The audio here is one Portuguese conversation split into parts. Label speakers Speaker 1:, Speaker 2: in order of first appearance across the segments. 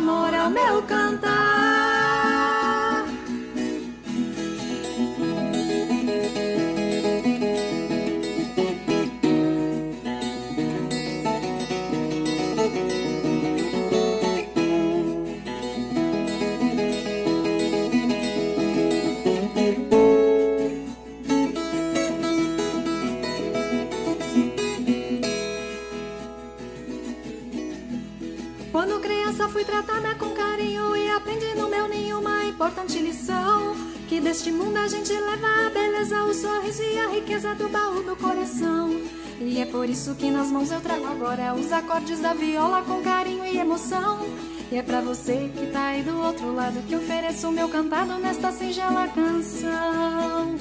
Speaker 1: amor ao meu cantar. Deste mundo a gente leva a beleza, o sorriso e a riqueza do baú do coração. E é por isso que nas mãos eu trago agora os acordes da viola com carinho e emoção. E é pra você que tá aí do outro lado que ofereço o meu cantado nesta singela canção.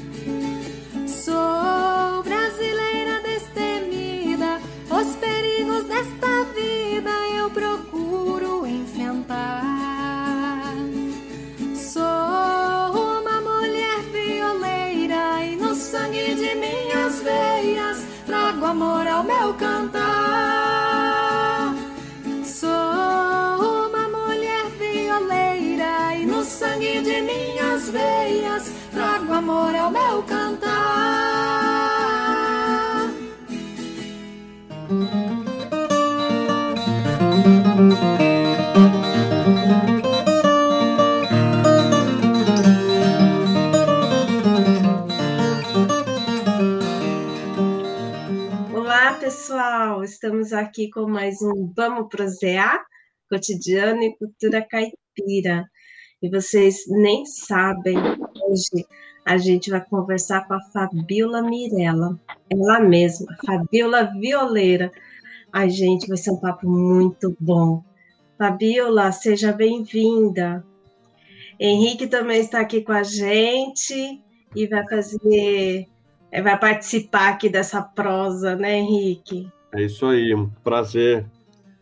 Speaker 1: Sou uma mulher violeira e no sangue de minhas veias trago amor ao meu cantar.
Speaker 2: Estamos aqui com mais um Vamos Prosear, cotidiano e cultura caipira. E vocês nem sabem, hoje a gente vai conversar com a Fabiola Mirella, ela mesma, Fabiola Violeira. Ai, gente, vai ser um papo muito bom. Fabiola, seja bem-vinda. Henrique também está aqui com a gente e vai fazer vai participar aqui dessa prosa, né, Henrique?
Speaker 3: É isso aí, um prazer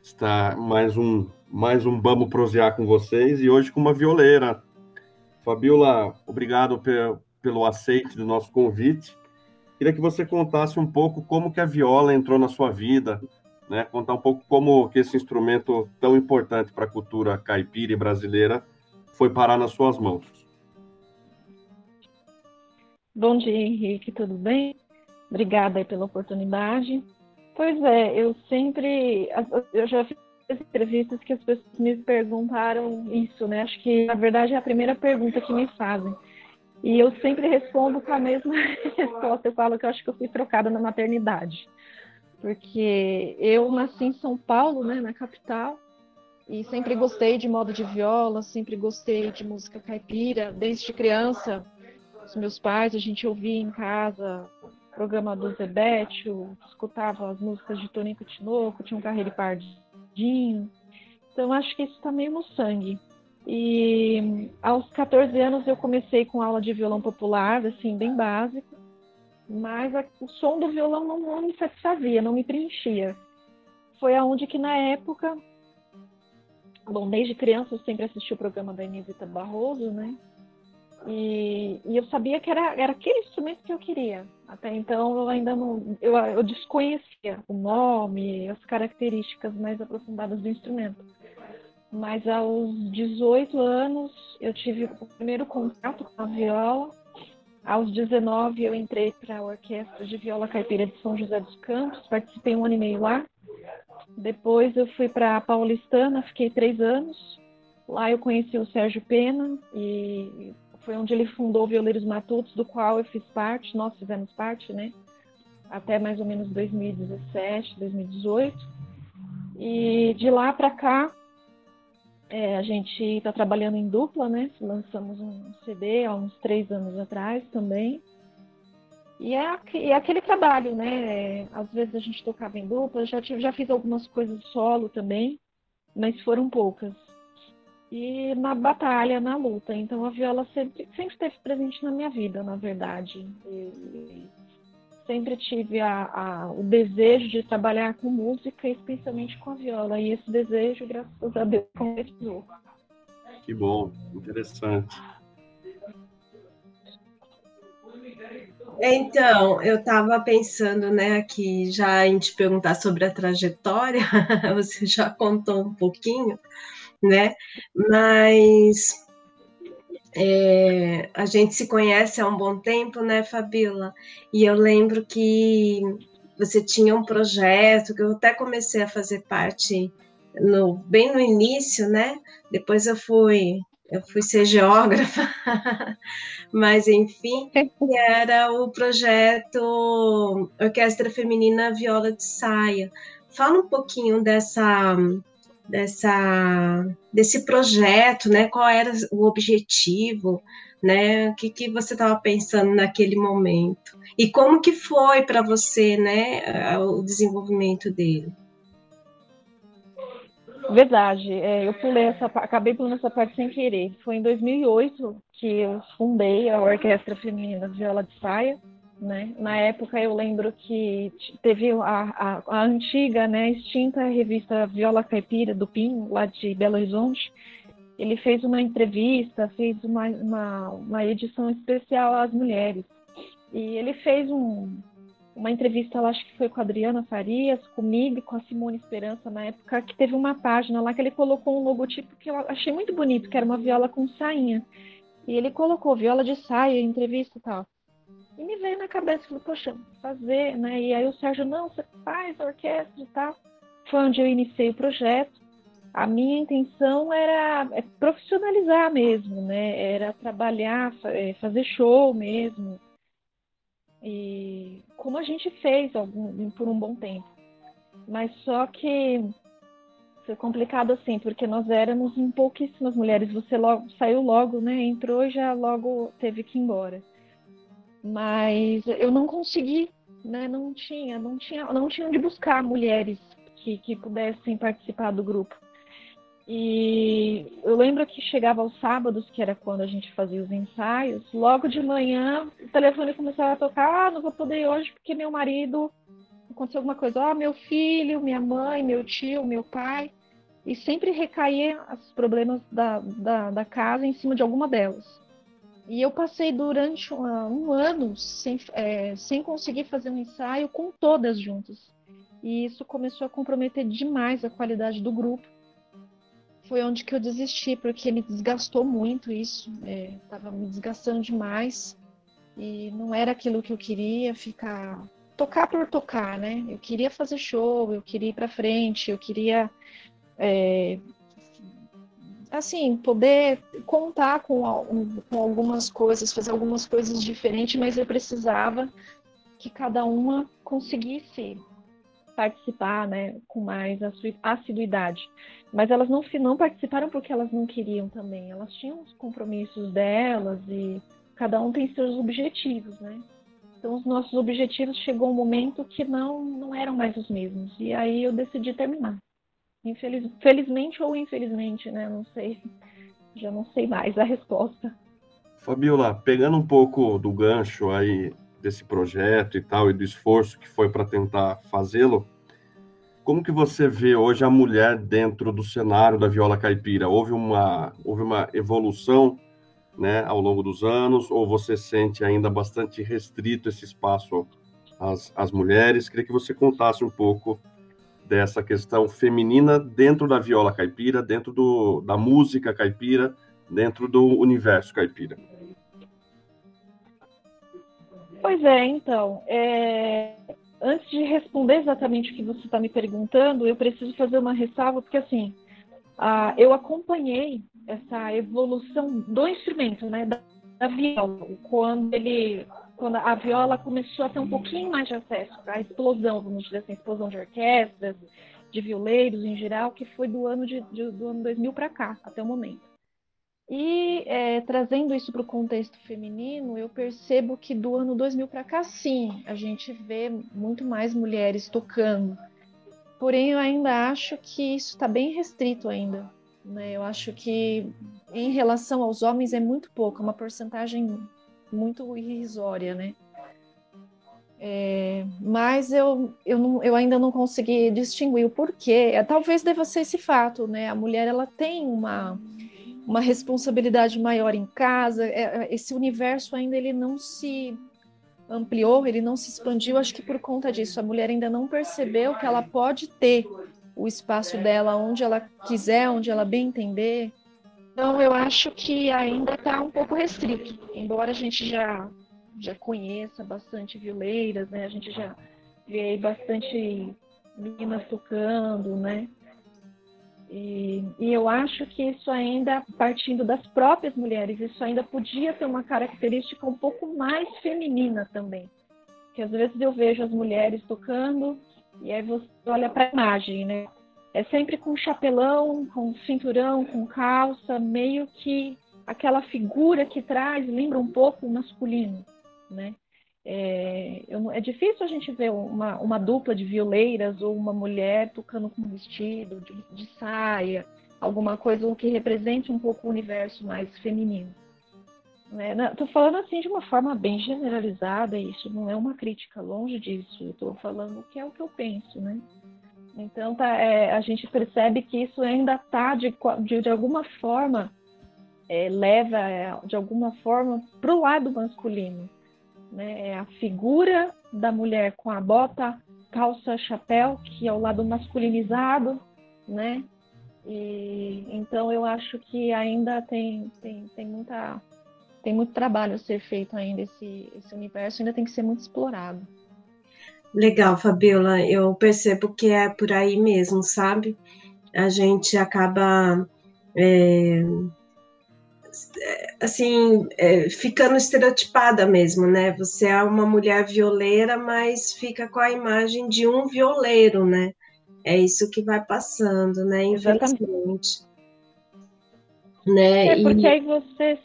Speaker 3: estar mais um mais um Vamos Prosear com vocês e hoje com uma violeira. Fabiola, obrigado pelo, pelo aceite do nosso convite. Queria que você contasse um pouco como que a viola entrou na sua vida, né? Contar um pouco como que esse instrumento tão importante para a cultura caipira e brasileira foi parar nas suas mãos.
Speaker 4: Bom dia, Henrique, tudo bem? Obrigada pela oportunidade. Pois é, eu sempre, eu já fiz entrevistas que as pessoas me perguntaram isso, né? Acho que na verdade é a primeira pergunta que me fazem. E eu sempre respondo com a mesma resposta. Eu falo que eu acho que eu fui trocada na maternidade. Porque eu nasci em São Paulo, né, na capital, e sempre gostei de modo de viola, sempre gostei de música caipira, desde criança os meus pais, a gente ouvia em casa programa do Zebetio, escutava as músicas de Tonico Tinoco, tinha um carreiro pardinho. Então acho que isso está meio no sangue. E aos 14 anos eu comecei com aula de violão popular, assim, bem básico, mas a, o som do violão não, não me satisfazia, não me preenchia. Foi aonde que na época, bom, desde criança eu sempre assisti o programa da Inesita Barroso, né? E, e, eu sabia que era, era aquele instrumento que eu queria. Até então eu ainda não. Eu, eu desconhecia o nome, as características mais aprofundadas do instrumento. Mas aos 18 anos eu tive o primeiro contato com a viola. Aos 19 eu entrei para a Orquestra de Viola Caipira de São José dos Campos, participei um ano e meio lá. Depois eu fui para a Paulistana, fiquei três anos. Lá eu conheci o Sérgio Pena e foi onde ele fundou o Violeiros Matutos, do qual eu fiz parte, nós fizemos parte, né? Até mais ou menos 2017, 2018. E de lá para cá, é, a gente está trabalhando em dupla, né? Lançamos um CD há uns três anos atrás também. E é, é aquele trabalho, né? É, às vezes a gente tocava em dupla, já, já fiz algumas coisas solo também, mas foram poucas e na batalha, na luta. Então a viola sempre, sempre esteve presente na minha vida, na verdade. E, sempre tive a, a, o desejo de trabalhar com música, especialmente com a viola. E esse desejo, graças a Deus, concretizou.
Speaker 3: Que bom, interessante.
Speaker 2: Então, eu estava pensando, né, aqui já em te perguntar sobre a trajetória, você já contou um pouquinho, né? Mas é, a gente se conhece há um bom tempo, né, Fabiola? E eu lembro que você tinha um projeto que eu até comecei a fazer parte no, bem no início, né? Depois eu fui eu fui ser geógrafa, mas enfim, era o projeto Orquestra Feminina Viola de Saia. Fala um pouquinho dessa dessa desse projeto, né? Qual era o objetivo, né? O que, que você estava pensando naquele momento e como que foi para você, né? O desenvolvimento dele.
Speaker 4: Verdade, é, eu pulei essa, acabei pulando essa parte sem querer. Foi em 2008 que eu fundei a Orquestra Feminina Viola de Saia né? Na época eu lembro que teve a, a, a, antiga, né, extinta revista Viola Caipira do PIN, lá de Belo Horizonte. Ele fez uma entrevista, fez uma, uma, uma edição especial às mulheres. E ele fez um, uma entrevista, lá, acho que foi com a Adriana Farias, comigo e com a Simone Esperança na época, que teve uma página lá que ele colocou um logotipo que eu achei muito bonito, que era uma viola com sainha. E ele colocou viola de saia, entrevista e tal. E me veio na cabeça, falei, poxa, fazer, né? E aí o Sérgio, não, você faz orquestra e tal. Foi onde eu iniciei o projeto. A minha intenção era é, profissionalizar mesmo, né? Era trabalhar, é, fazer show mesmo. E como a gente fez algum, por um bom tempo. Mas só que foi complicado assim, porque nós éramos pouquíssimas mulheres. Você logo saiu logo, né? Entrou e já logo teve que ir embora mas eu não consegui, né? Não tinha, não tinha, não tinha onde buscar mulheres que, que pudessem participar do grupo. E eu lembro que chegava aos sábados, que era quando a gente fazia os ensaios, logo de manhã o telefone começava a tocar, ah, não vou poder ir hoje porque meu marido aconteceu alguma coisa, ah, meu filho, minha mãe, meu tio, meu pai, e sempre recaía os problemas da, da, da casa em cima de alguma delas. E eu passei durante um, ano sem, é, sem conseguir fazer um ensaio com todas juntas. E isso começou a comprometer demais a qualidade do grupo. Foi onde que eu desisti, porque me desgastou muito isso. Estava é, me desgastando demais. E não era aquilo que eu queria, ficar tocar por tocar, né? Eu queria fazer show, eu queria ir para frente, eu queria é, assim, poder contar com, com algumas coisas, fazer algumas coisas diferentes, mas eu precisava que cada uma conseguisse participar, né, com mais assiduidade. Mas elas não, não participaram porque elas não queriam também. Elas tinham os compromissos delas e cada um tem seus objetivos, né? Então os nossos objetivos chegou um momento que não não eram mais os mesmos. E aí eu decidi terminar. Infeliz, felizmente ou infelizmente, né? Não sei. Já não sei mais a resposta.
Speaker 3: Fabiola, pegando um pouco do gancho aí desse projeto e tal, e do esforço que foi para tentar fazê-lo, como que você vê hoje a mulher dentro do cenário da viola caipira? Houve uma, houve uma evolução né, ao longo dos anos, ou você sente ainda bastante restrito esse espaço às, às mulheres? Queria que você contasse um pouco dessa questão feminina dentro da viola caipira, dentro do, da música caipira, dentro do universo caipira.
Speaker 4: Pois é, então, é... antes de responder exatamente o que você está me perguntando, eu preciso fazer uma ressalva, porque assim, eu acompanhei essa evolução do instrumento, né, da, da, viola, quando ele, quando a viola começou a ter um pouquinho mais de acesso, a explosão, vamos dizer assim, explosão de orquestras, de violeiros em geral, que foi do ano de, de do ano 2000 para cá, até o momento. E é, trazendo isso para o contexto feminino, eu percebo que do ano 2000 para cá, sim, a gente vê muito mais mulheres tocando Porém, eu ainda acho que isso está bem restrito ainda. Né? Eu acho que em relação aos homens é muito pouco, é uma porcentagem muito irrisória, né? É, mas eu, eu, não, eu ainda não consegui distinguir o porquê. É, talvez deva ser esse fato, né? A mulher ela tem uma, uma responsabilidade maior em casa. É, é esse universo ainda ele não se ampliou, ele não se expandiu, acho que por conta disso. A mulher ainda não percebeu que ela pode ter o espaço dela onde ela quiser, onde ela bem entender. Então, eu acho que ainda está um pouco restrito, embora a gente já, já conheça bastante violeiras, né? A gente já vê bastante meninas tocando, né? E, e, eu acho que isso ainda, partindo das próprias mulheres, isso ainda podia ter uma característica um pouco mais feminina também. Que às vezes eu vejo as mulheres tocando e aí você olha para a imagem, né? É sempre com chapelão, com cinturão, com calça, meio que aquela figura que traz lembra um pouco o masculino, né? É, eu, é, difícil a gente ver uma, uma, dupla de violeiras ou uma mulher tocando com vestido, de, de saia, alguma coisa que represente um pouco o universo mais feminino. Estou né? falando assim de uma forma bem generalizada, isso não é uma crítica, longe disso. Estou falando que é o que eu penso, né? Então tá, é, a gente percebe que isso ainda está de, de, de, alguma forma é, leva é, de alguma forma para o lado masculino né? É a figura da mulher com a bota, calça, chapéu, que é o lado masculinizado, né? E, então eu acho que ainda tem, tem, tem, muita, tem muito trabalho a ser feito ainda, esse, esse universo ainda tem que ser muito explorado.
Speaker 2: Legal, Fabiola, eu percebo que é por aí mesmo, sabe? A gente acaba é, assim, é, ficando estereotipada mesmo, né? Você é uma mulher violeira, mas fica com a imagem de um violeiro, né? É isso que vai passando, né? Infelizmente.
Speaker 4: Né? É porque e... aí você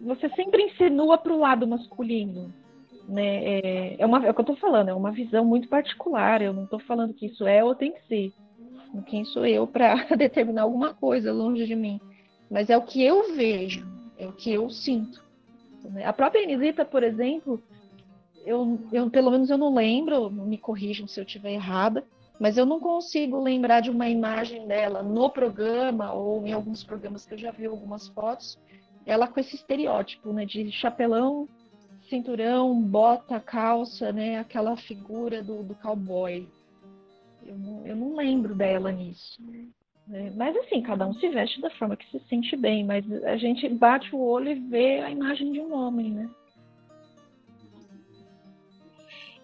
Speaker 4: você sempre insinua para o lado masculino, né? É, é, uma, é o que eu estou falando, é uma visão muito particular. Eu não estou falando que isso é ou tem que ser. Quem sou eu para determinar alguma coisa longe de mim? mas é o que eu vejo, é o que eu sinto. A própria Inesita, por exemplo, eu, eu, pelo menos eu não lembro, me corrijam se eu estiver errada, mas eu não consigo lembrar de uma imagem dela no programa ou em alguns programas que eu já vi algumas fotos, ela com esse estereótipo, né, de chapelão, cinturão, bota, calça, né, aquela figura do, do cowboy. Eu não, eu não lembro dela nisso. Né? Mas assim, cada um se veste da forma que se sente bem, mas a gente bate o olho e vê a imagem de um homem, né?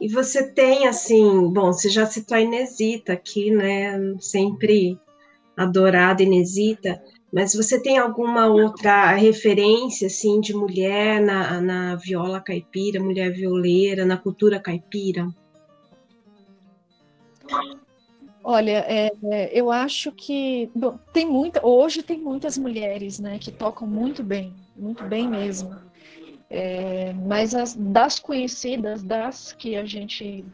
Speaker 2: E você tem, assim, bom, você já citou a Inesita aqui, né? Sempre adorada Inesita, mas você tem alguma outra referência, assim, de mulher na, na viola caipira, mulher violeira, na cultura caipira?
Speaker 4: Olha, é, é, eu acho que bom, tem muita, hoje tem muitas mulheres, né, que tocam muito bem, muito bem mesmo. É, mas as, das conhecidas, das que a gente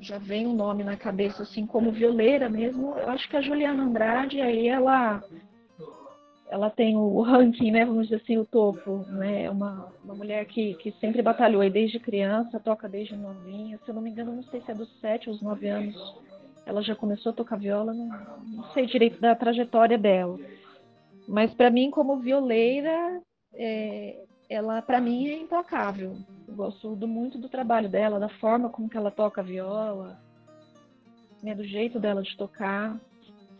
Speaker 4: já vem o um nome na cabeça, assim como violeira mesmo, eu acho que a Juliana Andrade aí ela ela tem o ranking, né, vamos dizer assim, o topo, né, uma, uma mulher que, que sempre batalhou aí desde criança, toca desde novinha, se eu não me engano, não sei se é dos sete ou nove anos ela já começou a tocar viola, não, não sei direito da trajetória dela. Mas para mim, como violeira, é, ela para mim é implacável. Eu gosto do, muito do trabalho dela, da forma como que ela toca a viola, né, do jeito dela de tocar.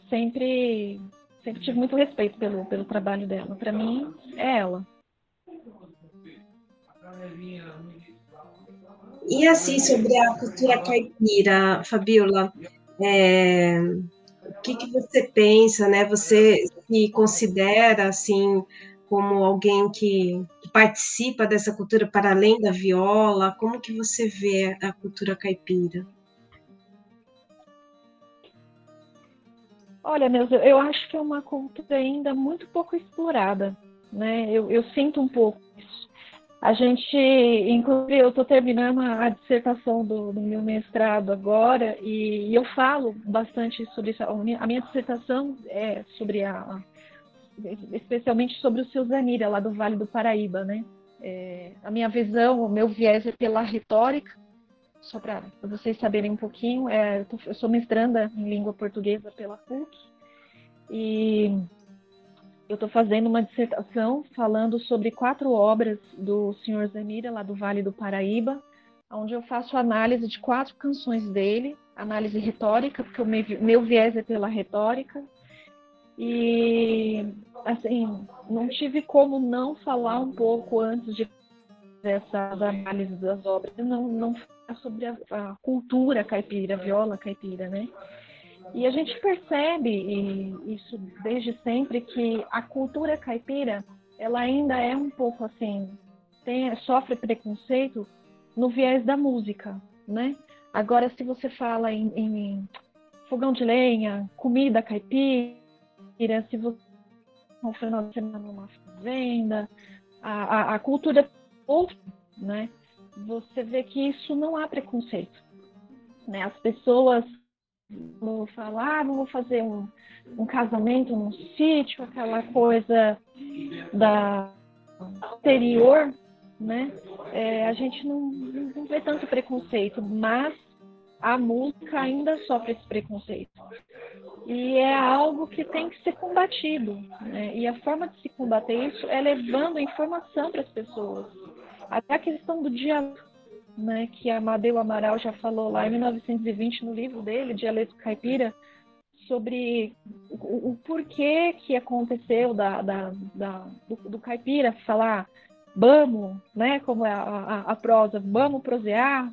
Speaker 4: Sempre, sempre tive muito respeito pelo, pelo trabalho dela. Para mim, é ela.
Speaker 2: E assim, sobre a cultura caipira, Fabiola, é, o que, que você pensa, né? Você se considera, assim, como alguém que, que, participa dessa cultura para além da viola? Como que você vê a cultura caipira?
Speaker 4: Olha, meus, eu acho que é uma cultura ainda muito pouco explorada, né? Eu, eu sinto um pouco isso. A gente, inclusive, eu estou terminando a dissertação do, do, meu mestrado agora e, e, eu falo bastante sobre isso. A minha dissertação é sobre a, especialmente sobre o seu Zanira, lá do Vale do Paraíba, né? É, a minha visão, o meu viés é pela retórica, só para vocês saberem um pouquinho, é, eu, sou mestranda em língua portuguesa pela PUC e eu estou fazendo uma dissertação falando sobre quatro obras do senhor Zanira, lá do Vale do Paraíba, onde eu faço análise de quatro canções dele, análise retórica, porque o meu viés é pela retórica, e, assim, não tive como não falar um pouco antes de essa análise das obras, não, não falar sobre a, a, cultura caipira, a viola caipira, né? E a gente percebe, e isso desde sempre, que a cultura caipira, ela ainda é um pouco assim, tem, sofre preconceito no viés da música, né? Agora, se você fala em, em fogão de lenha, comida caipira, se você semana numa fazenda, a, a, a cultura outra, né? Você vê que isso não há preconceito, né? As pessoas vão falar, ah, vou fazer um, um casamento num sítio, aquela coisa da anterior, né? É, a gente não, não vê tanto preconceito, mas a música ainda sofre esse preconceito. E é algo que tem que ser combatido. Né? E a forma de se combater isso é levando informação para as pessoas. Até a questão do diálogo, né, que Amadeu Amaral já falou lá em 1920 no livro dele, Dialeto Caipira, sobre o, o porquê que aconteceu da, da, da do, do, caipira falar vamos, né, como é a, a, a prosa, vamos prosear,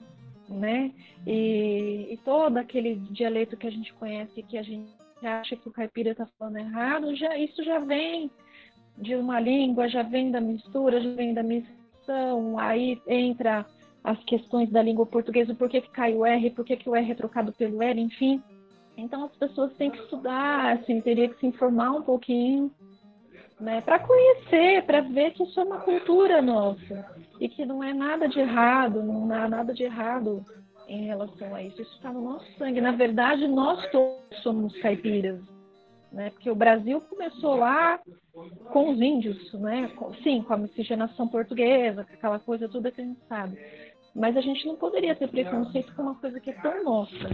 Speaker 4: né? E, e, todo aquele dialeto que a gente conhece, que a gente acha que o caipira está falando errado, já, isso já vem de uma língua, já vem da mistura, já vem da aí entra as questões da língua portuguesa, por que, que cai o R, por que, que o R é trocado pelo L, enfim. Então as pessoas têm que estudar, assim, teria que se informar um pouquinho né, para conhecer, para ver que isso é uma cultura nossa e que não é nada de errado, não há nada de errado em relação a isso. Isso está no nosso sangue. Na verdade, nós todos somos caipiras, né? Porque o Brasil começou lá com os índios, né? Sim, com a miscigenação portuguesa, com aquela coisa toda que a gente sabe. Mas a gente não poderia ter preconceito com uma coisa que é tão nossa.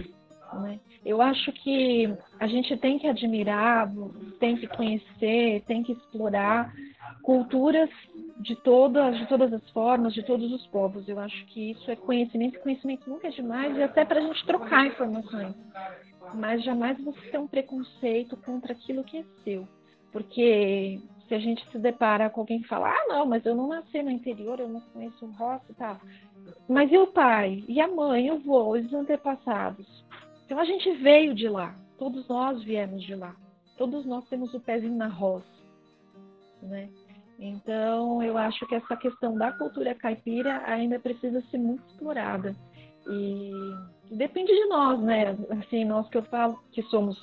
Speaker 4: Né? Eu acho que a gente tem que admirar, tem que conhecer, tem que explorar culturas de todas, de todas as formas, de todos os povos. Eu acho que isso é conhecimento, conhecimento nunca é demais, e até para a gente trocar informações. Mas jamais você ter um preconceito contra aquilo que é seu. Porque se a gente se depara com alguém que fala, ah, não, mas eu não nasci no interior, eu não conheço o rosto e tal. Mas e o pai? E a mãe? E o vô? Os antepassados? Então a gente veio de lá, todos nós viemos de lá, todos nós temos o pezinho na roça, né? Então eu acho que essa questão da cultura caipira ainda precisa ser muito explorada e depende de nós, né? Assim, nós que eu falo que somos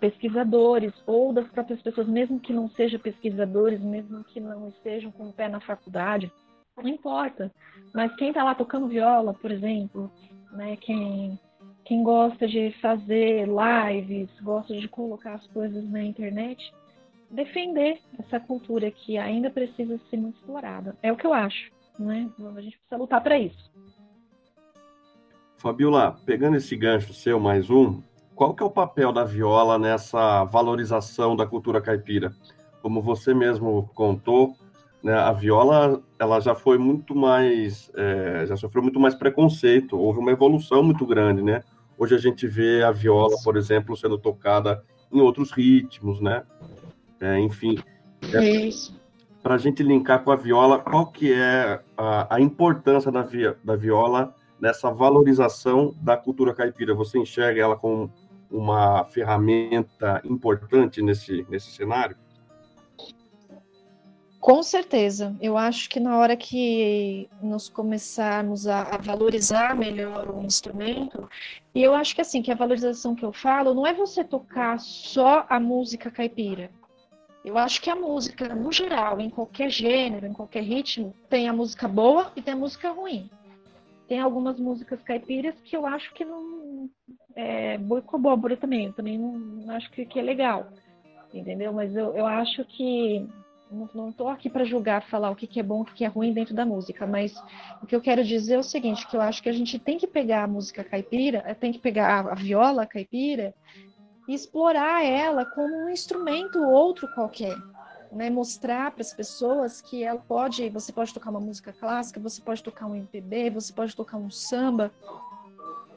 Speaker 4: pesquisadores ou das próprias pessoas, mesmo que não sejam pesquisadores, mesmo que não estejam com o pé na faculdade, não importa. Mas quem está lá tocando viola, por exemplo, né? Quem quem gosta de fazer lives, gosta de colocar as coisas na internet, defender essa cultura que ainda precisa ser muito explorada. É o que eu acho, né? A gente precisa lutar para isso.
Speaker 3: Fabiola, pegando esse gancho seu, mais um, qual que é o papel da viola nessa valorização da cultura caipira? Como você mesmo contou, né, a viola ela já foi muito mais, é, já sofreu muito mais preconceito, houve uma evolução muito grande, né? Hoje a gente vê a viola, por exemplo, sendo tocada em outros ritmos, né? É, enfim, é, para a gente linkar com a viola, qual que é a, a importância da, via, da viola nessa valorização da cultura caipira? Você enxerga ela como uma ferramenta importante nesse, nesse cenário?
Speaker 4: Com certeza. Eu acho que na hora que nós começarmos a, a, valorizar melhor o instrumento, e eu acho que assim, que a valorização que eu falo não é você tocar só a música caipira. Eu acho que a música, no geral, em qualquer gênero, em qualquer ritmo, tem a música boa e tem a música ruim. Tem algumas músicas caipiras que eu acho que não. É, boi com abóbora também. Eu também não, não acho que, que é legal. Entendeu? Mas eu, eu acho que não estou aqui para julgar, falar o que, que é bom, o que, que é ruim dentro da música, mas o que eu quero dizer é o seguinte, que eu acho que a gente tem que pegar a música caipira, eh, tem que pegar a viola caipira e explorar ela como um instrumento outro qualquer, né? Mostrar para as pessoas que ela pode, você pode tocar uma música clássica, você pode tocar um MPB, você pode tocar um samba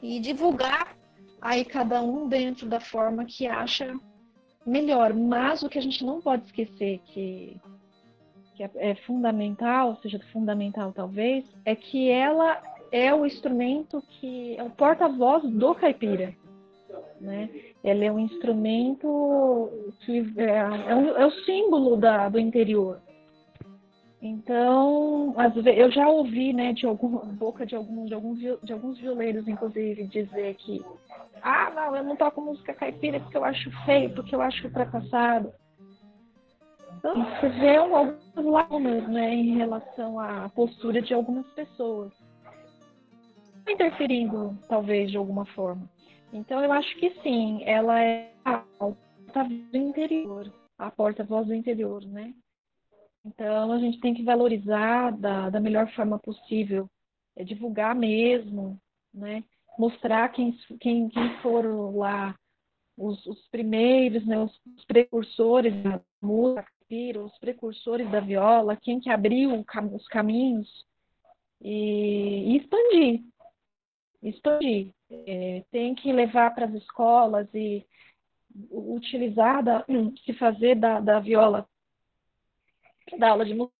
Speaker 4: e divulgar aí cada um dentro da forma que acha melhor. Mas o que a gente não pode esquecer que, que é, é fundamental, seja fundamental talvez, é que ela é o instrumento que é o porta-voz do caipira. Né? Ela é um instrumento que é, é, um, é o símbolo da, do interior. Então, vezes, eu já ouvi, né, de alguma boca de alguns, de de alguns violeiros, inclusive, dizer que ah, não, eu não toco música caipira porque eu acho feio, porque eu acho ultrapassado. Então, você vê alguns lados, né, em relação à postura de algumas pessoas. Interferindo, talvez, de alguma forma. Então, eu acho que sim, ela é a porta-voz do interior, a porta-voz do interior, né? Então, a gente tem que valorizar da, da melhor forma possível, é divulgar mesmo, né? Mostrar quem, quem, quem foram lá os, os primeiros, né? Os, os precursores da música, os precursores da viola, quem que abriu os caminhos e, e expandir, expandir. É, tem que levar para as escolas e utilizar, da, se fazer da, da viola dar aula de música,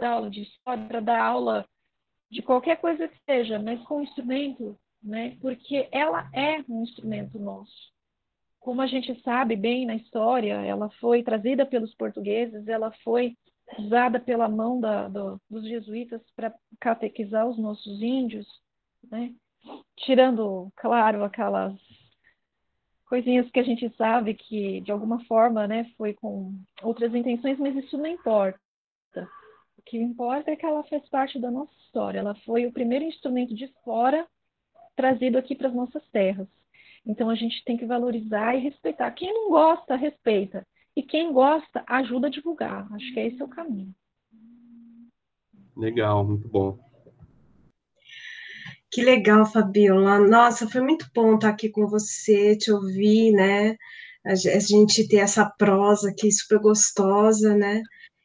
Speaker 4: dar aula de história, dar aula de qualquer coisa que seja, mas com instrumento, né? Porque ela é um instrumento nosso. Como a gente sabe bem na história, ela foi trazida pelos portugueses, ela foi usada pela mão da, do, dos jesuítas para catequizar os nossos índios, né? Tirando, claro, aquelas coisinhas que a gente sabe que de alguma forma, né, foi com outras intenções, mas isso não importa. O que importa é que ela fez parte da nossa história. Ela foi o primeiro instrumento de fora trazido aqui para as nossas terras. Então a gente tem que valorizar e respeitar. Quem não gosta, respeita. E quem gosta, ajuda a divulgar. Acho que esse é o caminho.
Speaker 3: Legal, muito bom.
Speaker 2: Que legal, Fabiola. Nossa, foi muito bom estar aqui com você, te ouvir, né? A gente ter essa prosa aqui super gostosa, né?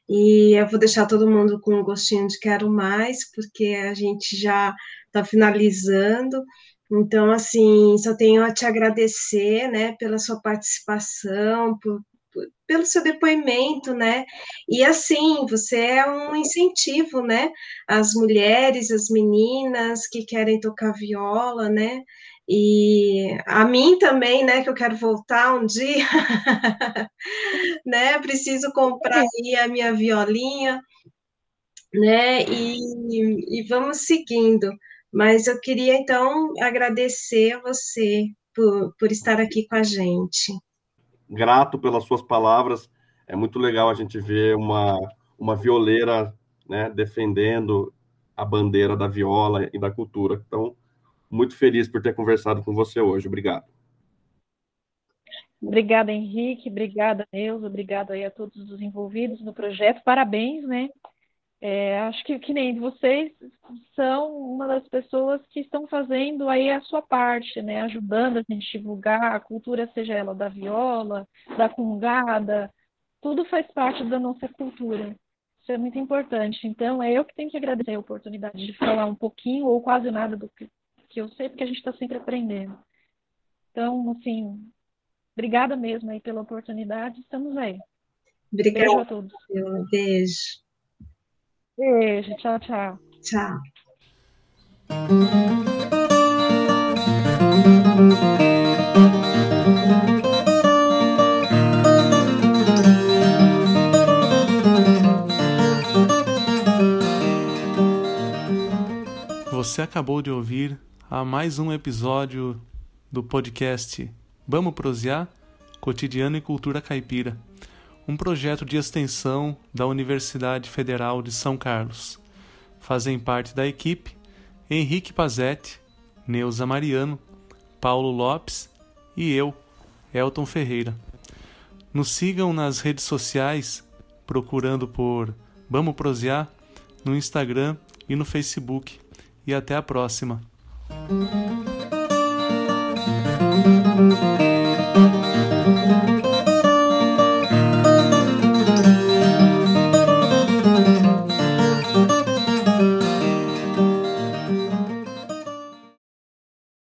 Speaker 2: E eu vou deixar todo mundo com um gostinho de quero mais, porque a gente já está finalizando. Então, assim, só tenho a te agradecer, né, pela sua participação, por, pelo seu depoimento, né? E assim, você é um incentivo, né? As mulheres, as meninas que querem tocar viola, né? E a mim também, né? Que eu quero voltar um dia, né? Preciso comprar aí a minha violinha, né? E, e vamos seguindo. Mas eu queria então agradecer a você por, por estar aqui com a gente
Speaker 3: grato pelas suas palavras. É muito legal a gente ver uma, uma violeira né, defendendo a bandeira da viola e da cultura. Então, muito feliz por ter conversado com você hoje. Obrigado.
Speaker 4: Obrigada, Henrique. Obrigada, Neuza. Obrigada aí a todos os envolvidos no projeto. Parabéns, né? É, acho que, que nem vocês são uma das pessoas que estão fazendo aí a sua parte, né? Ajudando a gente divulgar a cultura, seja ela da viola, da congada, tudo faz parte da nossa cultura. Isso é muito importante. Então, é eu que tenho que agradecer a oportunidade de falar um pouquinho ou quase nada do que, que eu sei, porque a gente está sempre aprendendo. Então, assim, obrigada mesmo aí pela oportunidade. Estamos aí.
Speaker 2: Obrigada.
Speaker 4: Beijo a todos.
Speaker 2: Beijo.
Speaker 4: Beijo. Tchau, tchau.
Speaker 2: Tchau.
Speaker 5: Você acabou de ouvir a mais um episódio do podcast Vamos Prosear? Cotidiano e Cultura Caipira, um projeto de extensão da Universidade Federal de São Carlos. Fazem parte da equipe Henrique Pazetti, Neuza Mariano, Paulo Lopes e eu, Elton Ferreira. Nos sigam nas redes sociais procurando por Vamos Prosear no Instagram e no Facebook. E até a próxima.